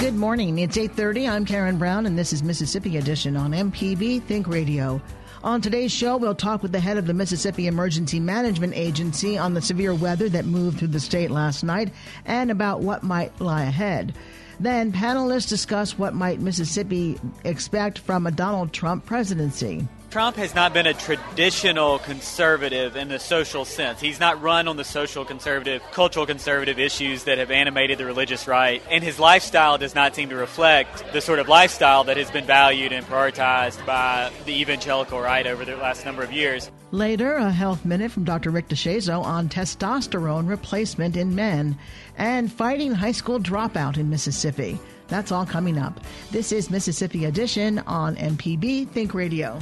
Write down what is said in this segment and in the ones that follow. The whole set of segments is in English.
Good morning. It's 8:30. I'm Karen Brown and this is Mississippi Edition on MPB Think Radio. On today's show, we'll talk with the head of the Mississippi Emergency Management Agency on the severe weather that moved through the state last night and about what might lie ahead. Then, panelists discuss what might Mississippi expect from a Donald Trump presidency. Trump has not been a traditional conservative in the social sense. He's not run on the social conservative, cultural conservative issues that have animated the religious right. And his lifestyle does not seem to reflect the sort of lifestyle that has been valued and prioritized by the evangelical right over the last number of years. Later, a health minute from Dr. Rick DeShazo on testosterone replacement in men and fighting high school dropout in Mississippi. That's all coming up. This is Mississippi Edition on MPB Think Radio.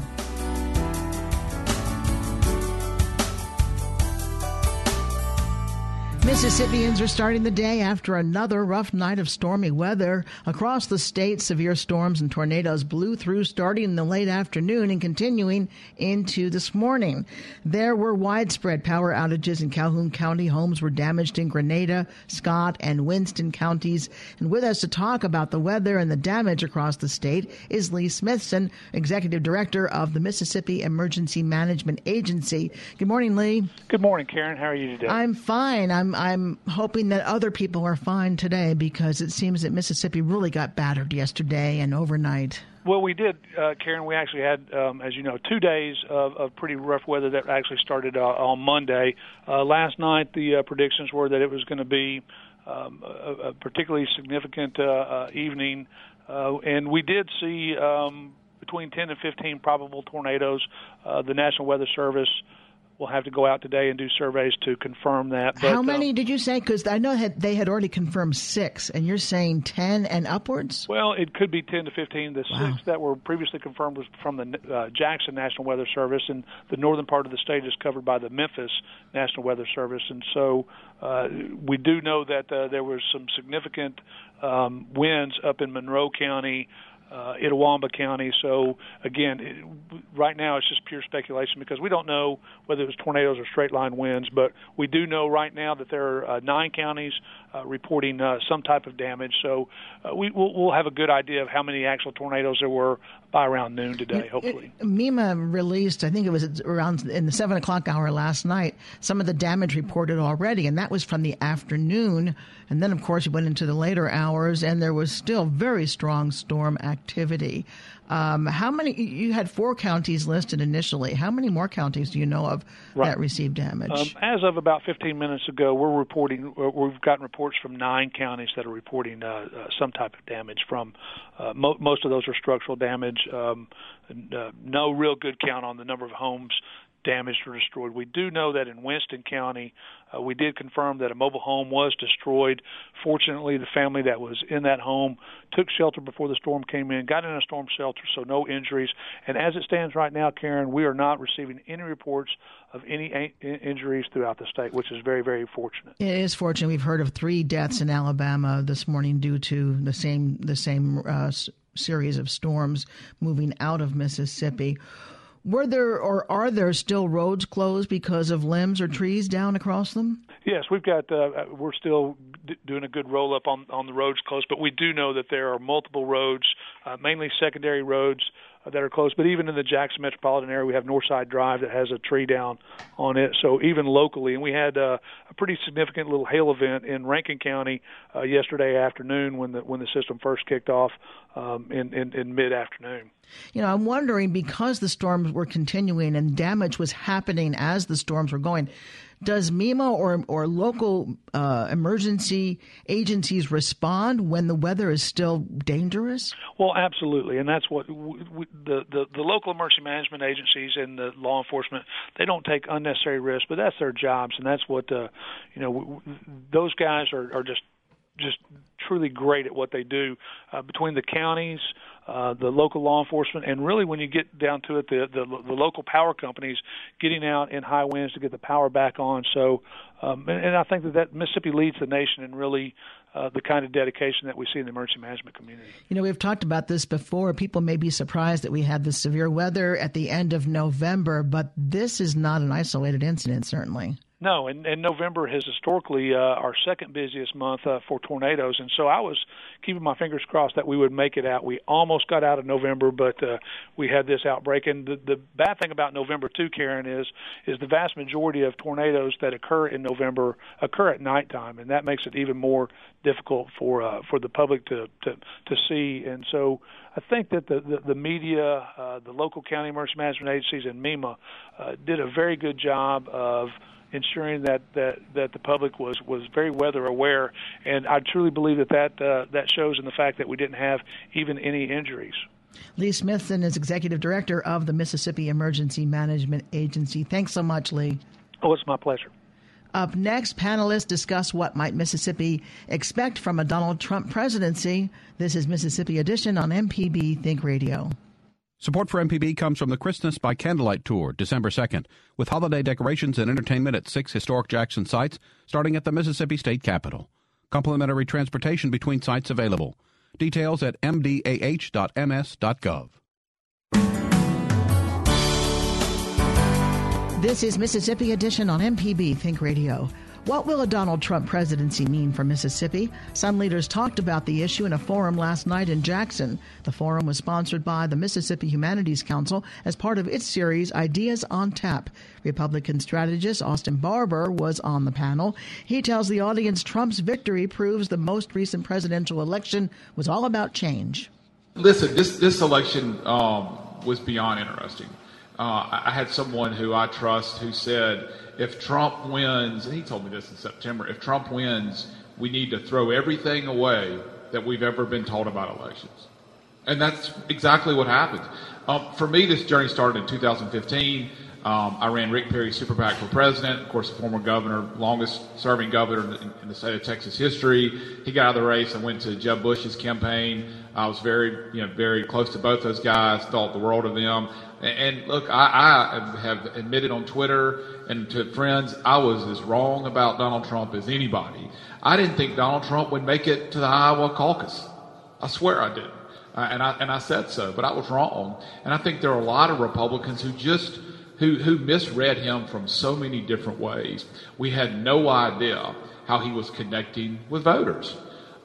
Mississippians are starting the day after another rough night of stormy weather. Across the state, severe storms and tornadoes blew through starting in the late afternoon and continuing into this morning. There were widespread power outages in Calhoun County. Homes were damaged in Grenada, Scott, and Winston counties. And with us to talk about the weather and the damage across the state is Lee Smithson, Executive Director of the Mississippi Emergency Management Agency. Good morning, Lee. Good morning, Karen. How are you today? I'm fine. I'm I'm hoping that other people are fine today because it seems that Mississippi really got battered yesterday and overnight. Well, we did, uh, Karen. We actually had, um, as you know, two days of, of pretty rough weather that actually started uh, on Monday. Uh, last night, the uh, predictions were that it was going to be um, a, a particularly significant uh, uh, evening, uh, and we did see um, between 10 and 15 probable tornadoes. Uh, the National Weather Service we'll have to go out today and do surveys to confirm that. But, How many um, did you say? Because I know that they had already confirmed six, and you're saying ten and upwards. Well, it could be ten to fifteen. The wow. six that were previously confirmed was from the uh, Jackson National Weather Service, and the northern part of the state is covered by the Memphis National Weather Service, and so uh, we do know that uh, there was some significant um, winds up in Monroe County uh, Itawamba County. So again, it, right now it's just pure speculation because we don't know whether it was tornadoes or straight line winds. But we do know right now that there are uh, nine counties uh, reporting uh, some type of damage. So uh, we, we'll, we'll have a good idea of how many actual tornadoes there were by around noon today. Hopefully, it, MEMA released, I think it was around in the seven o'clock hour last night, some of the damage reported already, and that was from the afternoon. And then, of course, you went into the later hours, and there was still very strong storm activity. Um, how many? You had four counties listed initially. How many more counties do you know of right. that received damage? Um, as of about 15 minutes ago, we're reporting. We've gotten reports from nine counties that are reporting uh, uh, some type of damage. From uh, mo- most of those are structural damage. Um, uh, no real good count on the number of homes damaged or destroyed. We do know that in Winston County, uh, we did confirm that a mobile home was destroyed. Fortunately, the family that was in that home took shelter before the storm came in, got in a storm shelter, so no injuries. And as it stands right now, Karen, we are not receiving any reports of any injuries throughout the state, which is very, very fortunate. It is fortunate. We've heard of three deaths in Alabama this morning due to the same the same uh, series of storms moving out of Mississippi. Were there or are there still roads closed because of limbs or trees down across them? Yes, we've got. Uh, we're still d- doing a good roll up on on the roads closed, but we do know that there are multiple roads, uh, mainly secondary roads, uh, that are close. But even in the Jackson metropolitan area, we have Northside Drive that has a tree down on it. So even locally, and we had uh, a pretty significant little hail event in Rankin County uh, yesterday afternoon when the when the system first kicked off um, in, in, in mid afternoon. You know, I'm wondering because the storms were continuing and damage was happening as the storms were going does MEMA or or local uh, emergency agencies respond when the weather is still dangerous? Well, absolutely, and that's what we, we, the, the the local emergency management agencies and the law enforcement they don't take unnecessary risks, but that's their jobs, and that's what uh, you know. w- those guys are, are just just truly great at what they do. Uh, between the counties, uh, the local law enforcement, and really when you get down to it, the, the the local power companies getting out in high winds to get the power back on. So, um, and, and I think that that Mississippi leads the nation in really uh, the kind of dedication that we see in the emergency management community. You know, we've talked about this before. People may be surprised that we had this severe weather at the end of November, but this is not an isolated incident, certainly. No, and, and November has historically uh, our second busiest month uh, for tornadoes, and so I was keeping my fingers crossed that we would make it out. We almost got out of November, but uh, we had this outbreak. And the, the bad thing about November too, Karen, is is the vast majority of tornadoes that occur in November occur at nighttime, and that makes it even more difficult for uh, for the public to to to see. And so I think that the the, the media, uh, the local county emergency management agencies, and MEMA uh, did a very good job of ensuring that, that, that the public was, was very weather aware. And I truly believe that that, uh, that shows in the fact that we didn't have even any injuries. Lee Smithson is executive director of the Mississippi Emergency Management Agency. Thanks so much, Lee. Oh, it's my pleasure. Up next, panelists discuss what might Mississippi expect from a Donald Trump presidency. This is Mississippi Edition on MPB Think Radio. Support for MPB comes from the Christmas by Candlelight Tour, December 2nd, with holiday decorations and entertainment at six historic Jackson sites, starting at the Mississippi State Capitol. Complimentary transportation between sites available. Details at mdah.ms.gov. This is Mississippi Edition on MPB Think Radio. What will a Donald Trump presidency mean for Mississippi? Some leaders talked about the issue in a forum last night in Jackson. The forum was sponsored by the Mississippi Humanities Council as part of its series Ideas on Tap. Republican strategist Austin Barber was on the panel. He tells the audience Trump's victory proves the most recent presidential election was all about change. Listen, this this election um, was beyond interesting. Uh, I had someone who I trust who said if Trump wins, and he told me this in September, if Trump wins, we need to throw everything away that we've ever been taught about elections. And that's exactly what happened. Um, for me, this journey started in 2015. Um, I ran Rick Perry's Super PAC for president, of course, a former governor, longest serving governor in, in, the state of Texas history. He got out of the race and went to Jeb Bush's campaign. I was very, you know, very close to both those guys, thought the world of them. And, look, I, I have admitted on Twitter and to friends, I was as wrong about Donald Trump as anybody. I didn't think Donald Trump would make it to the Iowa caucus. I swear I didn't. Uh, and I and I said so, but I was wrong. And I think there are a lot of Republicans who just who who misread him from so many different ways. We had no idea how he was connecting with voters,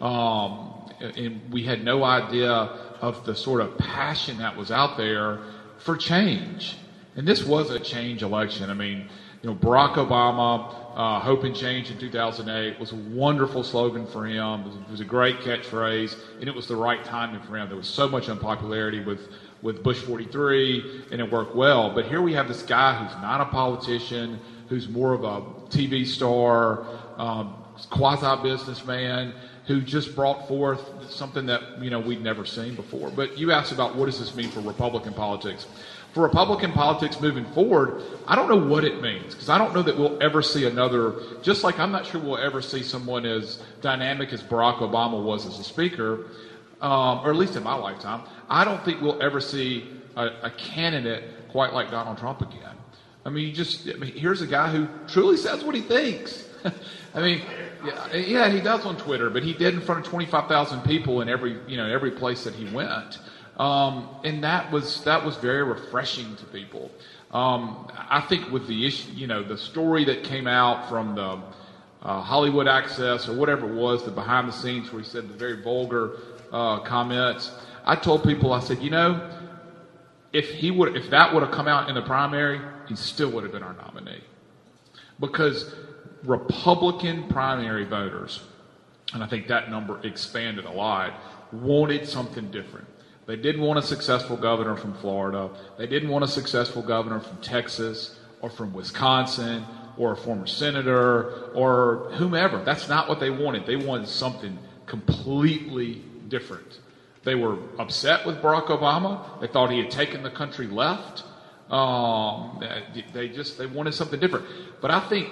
um, and we had no idea of the sort of passion that was out there for change. And this was a change election. I mean, you know, Barack Obama, uh, Hope and Change in 2008 was a wonderful slogan for him. It was, it was, a great catchphrase, and it was the right timing for him. There was so much unpopularity with, with Bush 43, and it worked well. But here we have this guy who's not a politician, who's more of a TV star, um, quasi businessman, who just brought forth something that you know we'd never seen before. But you asked about what does this mean for Republican politics for Republican politics moving forward, I don't know what it means because I don't know that we'll ever see another, just like I'm not sure we'll ever see someone as dynamic as Barack Obama was as a speaker, um, or at least in my lifetime. I don't think we'll ever see a, a candidate quite like Donald Trump again. I mean, you just, I mean, here's a guy who truly says what he thinks. I mean, yeah, yeah, he does on Twitter, but he did in front of 25,000 people in every, you know, every place that he went. Um, and that was that was very refreshing to people. Um, I think with the issue, you know, the story that came out from the uh, Hollywood Access or whatever it was, the behind the scenes where he said the very vulgar uh, comments. I told people, I said, you know, if he would, if that would have come out in the primary, he still would have been our nominee, because Republican primary voters, and I think that number expanded a lot, wanted something different. They didn't want a successful governor from Florida. They didn't want a successful governor from Texas or from Wisconsin or a former senator or whomever. That's not what they wanted. They wanted something completely different. They were upset with Barack Obama. They thought he had taken the country left. Um, they just they wanted something different. But I think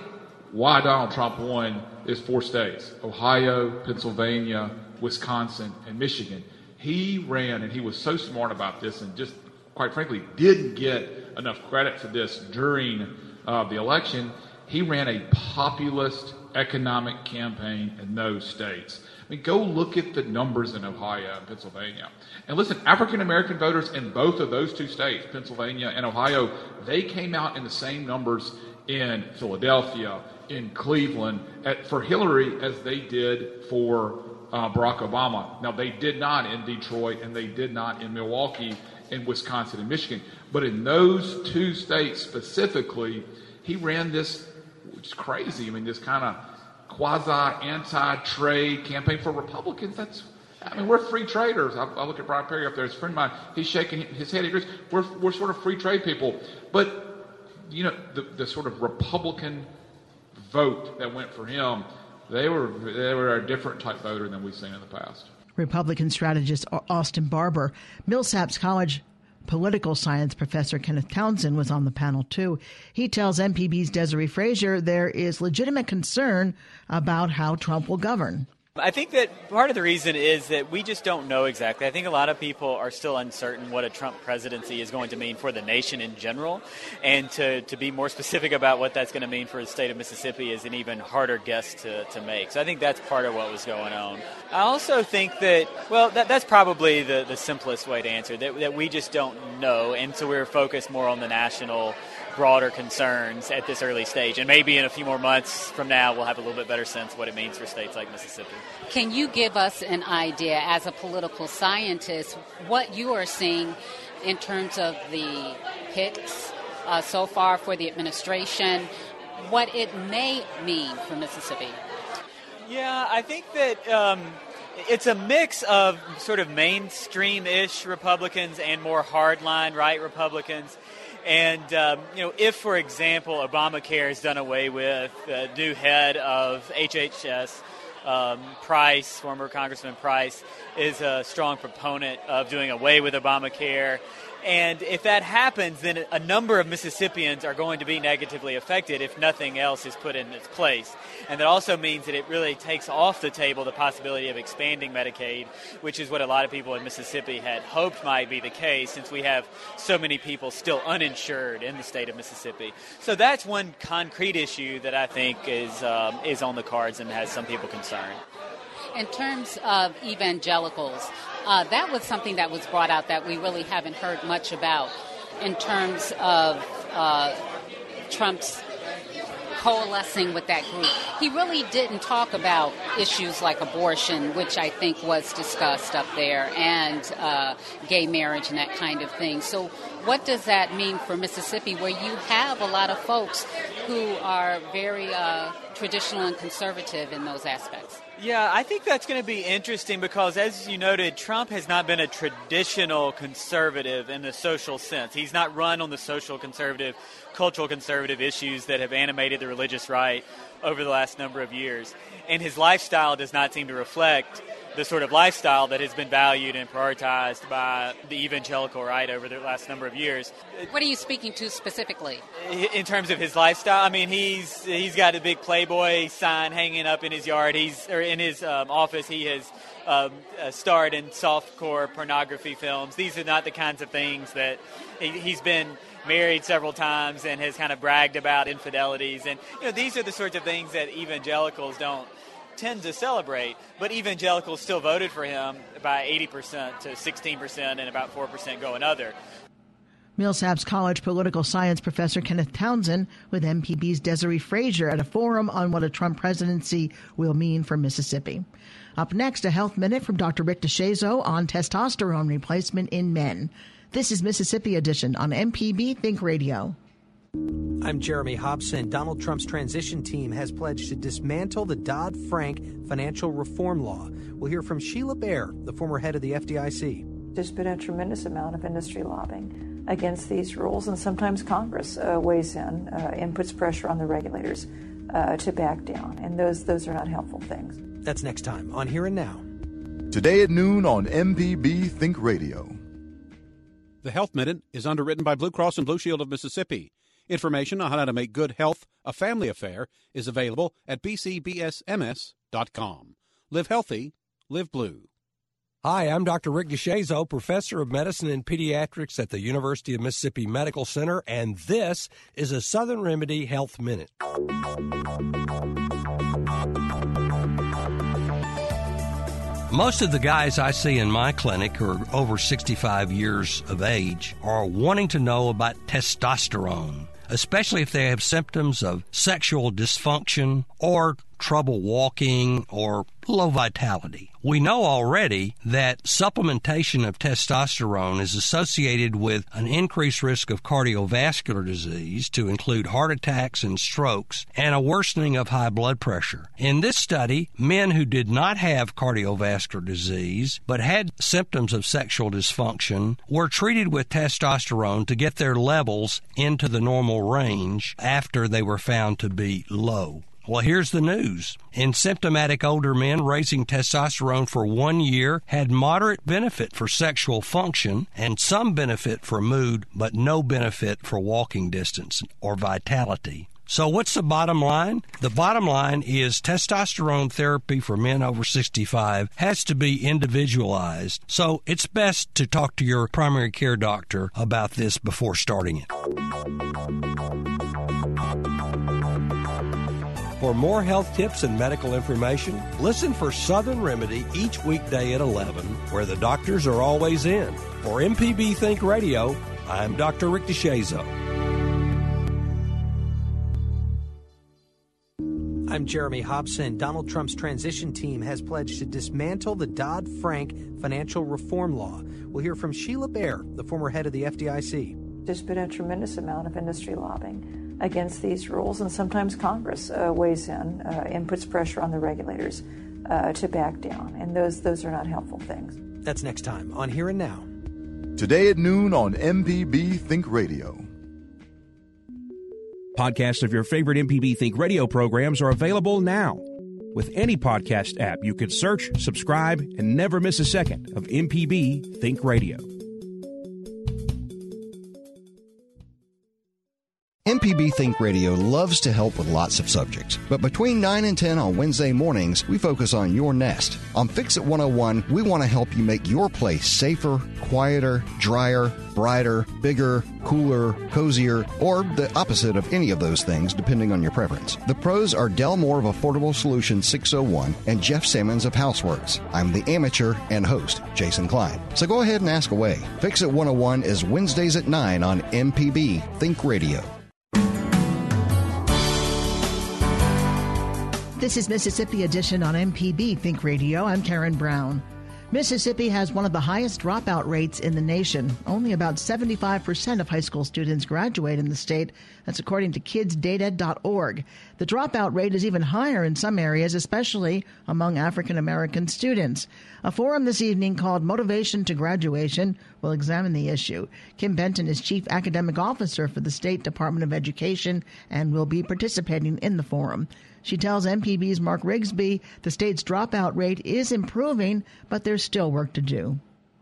why Donald Trump won is four states Ohio, Pennsylvania, Wisconsin, and Michigan. He ran, and he was so smart about this, and just quite frankly, didn't get enough credit for this during uh, the election. He ran a populist economic campaign in those states. I mean, go look at the numbers in Ohio and Pennsylvania. And listen, African American voters in both of those two states, Pennsylvania and Ohio, they came out in the same numbers in Philadelphia, in Cleveland, at, for Hillary as they did for uh, Barack Obama. Now, they did not in Detroit and they did not in Milwaukee, in Wisconsin, and Michigan. But in those two states specifically, he ran this, which is crazy. I mean, this kind of quasi anti-trade campaign for Republicans. That's I mean, we're free traders. I, I look at Brian Perry up there. His friend of mine, he's shaking his head. He agrees. We're, we're sort of free trade people. But, you know, the, the sort of Republican vote that went for him, they were, they were a different type voter than we've seen in the past. Republican strategist Austin Barber, Millsaps College political science professor Kenneth Townsend was on the panel too. He tells MPB's Desare Frazier there is legitimate concern about how Trump will govern. I think that part of the reason is that we just don't know exactly. I think a lot of people are still uncertain what a Trump presidency is going to mean for the nation in general. And to, to be more specific about what that's going to mean for the state of Mississippi is an even harder guess to, to make. So I think that's part of what was going on. I also think that, well, that, that's probably the, the simplest way to answer, that, that we just don't know. And so we're focused more on the national broader concerns at this early stage. And maybe in a few more months from now, we'll have a little bit better sense of what it means for states like Mississippi. Can you give us an idea, as a political scientist, what you are seeing in terms of the picks uh, so far for the administration, what it may mean for Mississippi? Yeah, I think that. Um, it's a mix of sort of mainstream ish Republicans and more hardline right Republicans. And, um, you know, if, for example, Obamacare is done away with, the new head of HHS, um, Price, former Congressman Price, is a strong proponent of doing away with Obamacare. And if that happens, then a number of Mississippians are going to be negatively affected if nothing else is put in its place. And that also means that it really takes off the table the possibility of expanding Medicaid, which is what a lot of people in Mississippi had hoped might be the case since we have so many people still uninsured in the state of Mississippi. So that's one concrete issue that I think is, um, is on the cards and has some people concerned. In terms of evangelicals, uh, that was something that was brought out that we really haven't heard much about in terms of uh, Trump's coalescing with that group. He really didn't talk about issues like abortion, which I think was discussed up there, and uh, gay marriage and that kind of thing. So, what does that mean for Mississippi, where you have a lot of folks who are very uh, traditional and conservative in those aspects? Yeah, I think that's going to be interesting because, as you noted, Trump has not been a traditional conservative in the social sense. He's not run on the social conservative, cultural conservative issues that have animated the religious right over the last number of years. And his lifestyle does not seem to reflect the sort of lifestyle that has been valued and prioritized by the evangelical right over the last number of years. What are you speaking to specifically? In terms of his lifestyle, I mean, he's he's got a big Playboy sign hanging up in his yard. He's or in his um, office. He has um, uh, starred in softcore pornography films. These are not the kinds of things that he, he's been married several times and has kind of bragged about infidelities. And you know, these are the sorts of things that evangelicals don't tend to celebrate, but evangelicals still voted for him by 80% to 16% and about 4% going other. Millsaps College political science professor Kenneth Townsend with MPB's Desare Frazier at a forum on what a Trump presidency will mean for Mississippi. Up next, a health minute from Dr. Rick DeShazo on testosterone replacement in men. This is Mississippi Edition on MPB Think Radio. I'm Jeremy Hobson. Donald Trump's transition team has pledged to dismantle the Dodd Frank financial reform law. We'll hear from Sheila Bair, the former head of the FDIC. There's been a tremendous amount of industry lobbying against these rules, and sometimes Congress uh, weighs in uh, and puts pressure on the regulators uh, to back down, and those those are not helpful things. That's next time on Here and Now. Today at noon on MPB Think Radio. The Health Minute is underwritten by Blue Cross and Blue Shield of Mississippi. Information on how to make good health a family affair is available at bcbsms.com. Live healthy, live blue. Hi, I'm Dr. Rick DeShazo, professor of medicine and pediatrics at the University of Mississippi Medical Center, and this is a Southern Remedy Health Minute. Most of the guys I see in my clinic who are over 65 years of age are wanting to know about testosterone, especially if they have symptoms of sexual dysfunction or trouble walking or low vitality. We know already that supplementation of testosterone is associated with an increased risk of cardiovascular disease, to include heart attacks and strokes, and a worsening of high blood pressure. In this study, men who did not have cardiovascular disease but had symptoms of sexual dysfunction were treated with testosterone to get their levels into the normal range after they were found to be low. Well, here's the news. In symptomatic older men, raising testosterone for one year had moderate benefit for sexual function and some benefit for mood, but no benefit for walking distance or vitality. So, what's the bottom line? The bottom line is testosterone therapy for men over 65 has to be individualized. So, it's best to talk to your primary care doctor about this before starting it. For more health tips and medical information, listen for Southern Remedy each weekday at 11, where the doctors are always in. For MPB Think Radio, I'm Dr. Rick DeShazo. I'm Jeremy Hobson. Donald Trump's transition team has pledged to dismantle the Dodd Frank financial reform law. We'll hear from Sheila Bair, the former head of the FDIC. There's been a tremendous amount of industry lobbying against these rules, and sometimes Congress uh, weighs in uh, and puts pressure on the regulators uh, to back down, and those those are not helpful things. That's next time on Here and Now. Today at noon on MPB Think Radio. Podcasts of your favorite MPB Think Radio programs are available now. With any podcast app, you can search, subscribe, and never miss a second of MPB Think Radio. MPB Think Radio loves to help with lots of subjects, but between 9 and 10 on Wednesday mornings, we focus on your nest. On Fix It 101, we want to help you make your place safer, quieter, drier, brighter, bigger, cooler, cozier, or the opposite of any of those things, depending on your preference. The pros are Del Moore of Affordable Solutions 601 and Jeff Simmons of Houseworks. I'm the amateur and host, Jason Klein. So go ahead and ask away. Fix It 101 is Wednesdays at 9 on MPB Think Radio. This is Mississippi Edition on MPB Think Radio. I'm Karen Brown. Mississippi has one of the highest dropout rates in the nation. Only about 75% of high school students graduate in the state. That's according to kidsdata.org. The dropout rate is even higher in some areas, especially among African American students. A forum this evening called Motivation to Graduation will examine the issue. Kim Benton is Chief Academic Officer for the State Department of Education and will be participating in the forum. She tells MPB's Mark Rigsby the state's dropout rate is improving, but there's still work to do.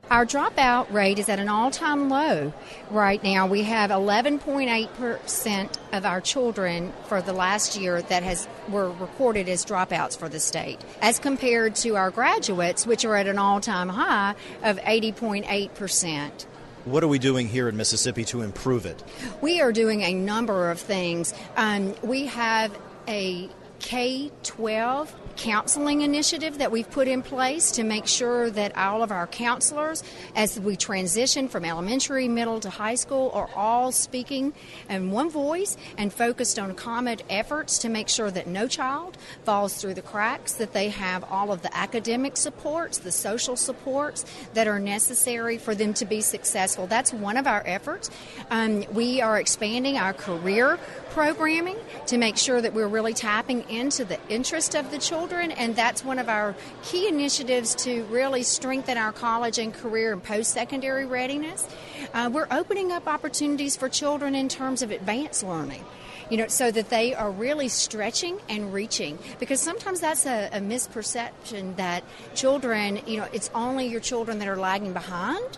Our dropout rate is at an all time low right now. We have 11.8% of our children for the last year that has were recorded as dropouts for the state, as compared to our graduates, which are at an all time high of 80.8%. What are we doing here in Mississippi to improve it? We are doing a number of things. Um, we have a K 12 counseling initiative that we've put in place to make sure that all of our counselors, as we transition from elementary, middle to high school, are all speaking in one voice and focused on common efforts to make sure that no child falls through the cracks, that they have all of the academic supports, the social supports that are necessary for them to be successful. That's one of our efforts. Um, we are expanding our career programming to make sure that we're really tapping into the interest of the children, and that's one of our key initiatives to really strengthen our college and career and post secondary readiness. Uh, we're opening up opportunities for children in terms of advanced learning you know, so that they are really stretching and reaching. Because sometimes that's a, a, misperception that children, you know, it's only your children that are lagging behind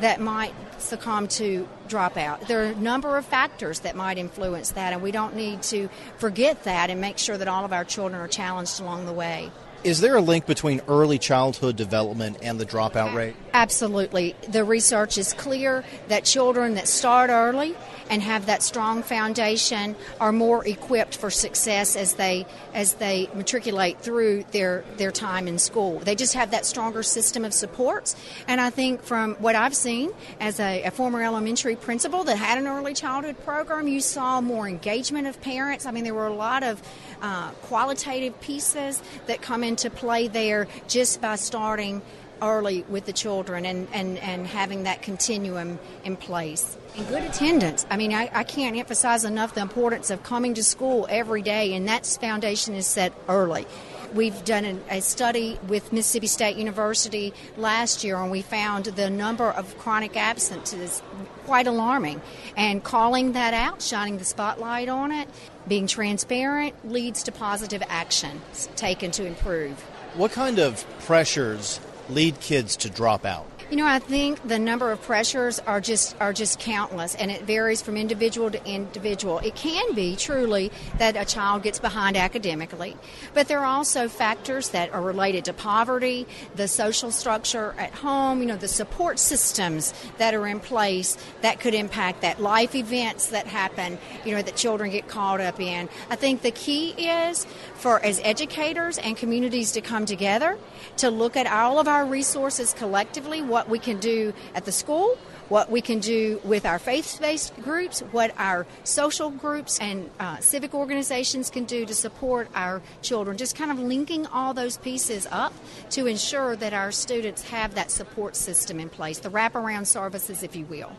that might succumb to dropout. There are a number of factors that might influence that, and we don't need to forget that and make sure that all of our children are challenged along the way. Is there a link between early childhood development and the dropout rate? Absolutely. The research is clear that children that start early and have that strong foundation are more equipped for success as they as they matriculate through their their time in school. They just have that stronger system of supports. And I think from what I've seen as a, a former elementary principal that had an early childhood program, you saw more engagement of parents. I mean, there were a lot of uh, qualitative pieces that come into play there just by starting early with the children and, and, and having that continuum in place. And good attendance. I mean, I, I can't emphasize enough the importance of coming to school every day, and that foundation is set early. We've done a, a study with Mississippi State University last year, and we found the number of chronic absences quite alarming. And calling that out, shining the spotlight on it, being transparent leads to positive action taken to improve. What kind of pressures lead kids to drop out? You know, I think the number of pressures are just are just countless, and it varies from individual to individual. It can be truly that a child gets behind academically, but there are also factors that are related to poverty, the social structure at home, you know, the support systems that are in place that could impact that life events that happen, you know, that children get caught up in. I think the key is for as educators and communities to come together to look at all of our resources collectively, what we can do at the school, what we can do with our faith based groups, what our social groups and uh, civic organizations can do to support our children. Just kind of linking all those pieces up to ensure that our students have that support system in place, the wraparound services, if you will.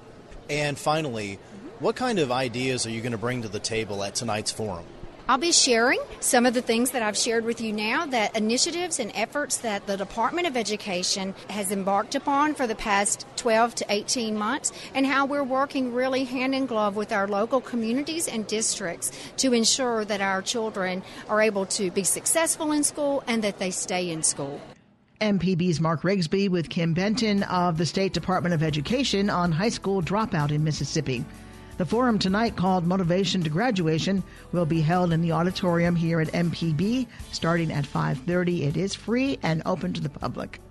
And finally, what kind of ideas are you going to bring to the table at tonight's forum? I'll be sharing some of the things that I've shared with you now that initiatives and efforts that the Department of Education has embarked upon for the past 12 to 18 months and how we're working really hand in glove with our local communities and districts to ensure that our children are able to be successful in school and that they stay in school. MPB's Mark Rigsby with Kim Benton of the State Department of Education on high school dropout in Mississippi. The forum tonight, called Motivation to Graduation, will be held in the auditorium here at MPB starting at 5:30. It is free and open to the public.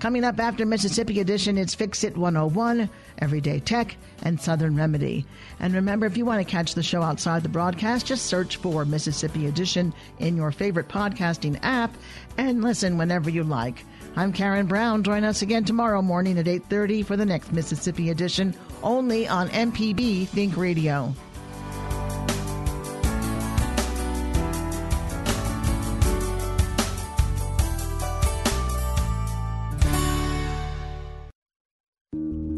Coming up after Mississippi Edition, it's Fix It 101, Everyday Tech, and Southern Remedy. And remember, if you want to catch the show outside the broadcast, just search for Mississippi Edition in your favorite podcasting app and listen whenever you like. I'm Karen Brown. Join us again tomorrow morning at 8:30 for the next Mississippi Edition, only on MPB Think Radio.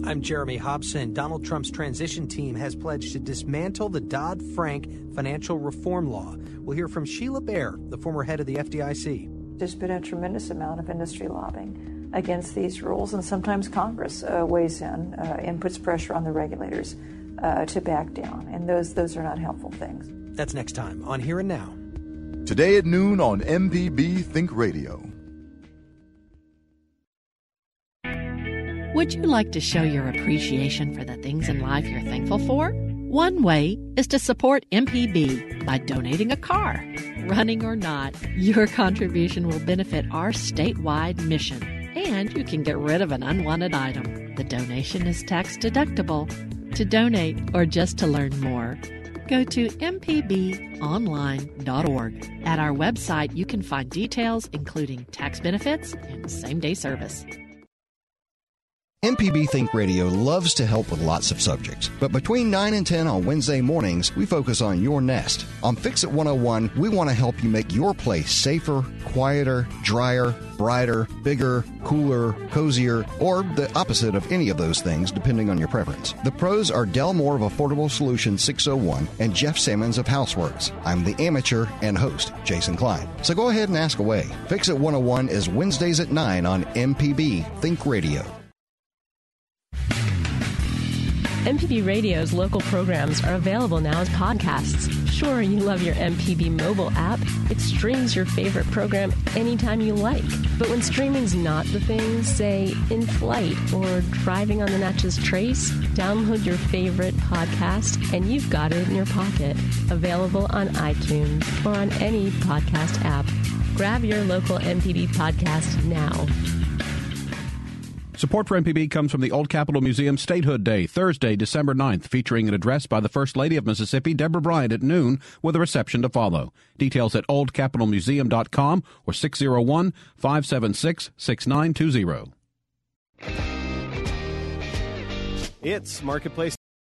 I'm Jeremy Hobson. Donald Trump's transition team has pledged to dismantle the Dodd Frank financial reform law. We'll hear from Sheila Bair, the former head of the FDIC. There's been a tremendous amount of industry lobbying against these rules, and sometimes Congress uh, weighs in uh, and puts pressure on the regulators uh, to back down, and those those are not helpful things. That's next time on Here and Now. Today at noon on MPB Think Radio. Would you like to show your appreciation for the things in life you're thankful for? One way is to support MPB by donating a car. Running or not, your contribution will benefit our statewide mission, and you can get rid of an unwanted item. The donation is tax deductible. To donate or just to learn more, go to mpbonline.org. At our website, you can find details including tax benefits and same day service. MPB Think Radio loves to help with lots of subjects, but between 9 and 10 on Wednesday mornings, we focus on your nest. On Fix It 101, we want to help you make your place safer, quieter, drier, brighter, bigger, cooler, cozier, or the opposite of any of those things, depending on your preference. The pros are Del Moore of Affordable Solutions 601 and Jeff Simmons of Houseworks. I'm the amateur and host, Jason Klein. So go ahead and ask away. Fix It 101 is Wednesdays at 9 on MPB Think Radio. MPB Radio's local programs are available now as podcasts. Sure, you love your MPB mobile app. It streams your favorite program anytime you like. But when streaming's not the thing, say in flight or driving on the Natchez Trace, download your favorite podcast and you've got it in your pocket. Available on iTunes or on any podcast app. Grab your local MPB podcast now. Support for MPB comes from the Old Capitol Museum Statehood Day, Thursday, December 9th, featuring an address by the First Lady of Mississippi, Deborah Bryant, at noon, with a reception to follow. Details at oldcapitolmuseum.com or 601 576 6920. It's Marketplace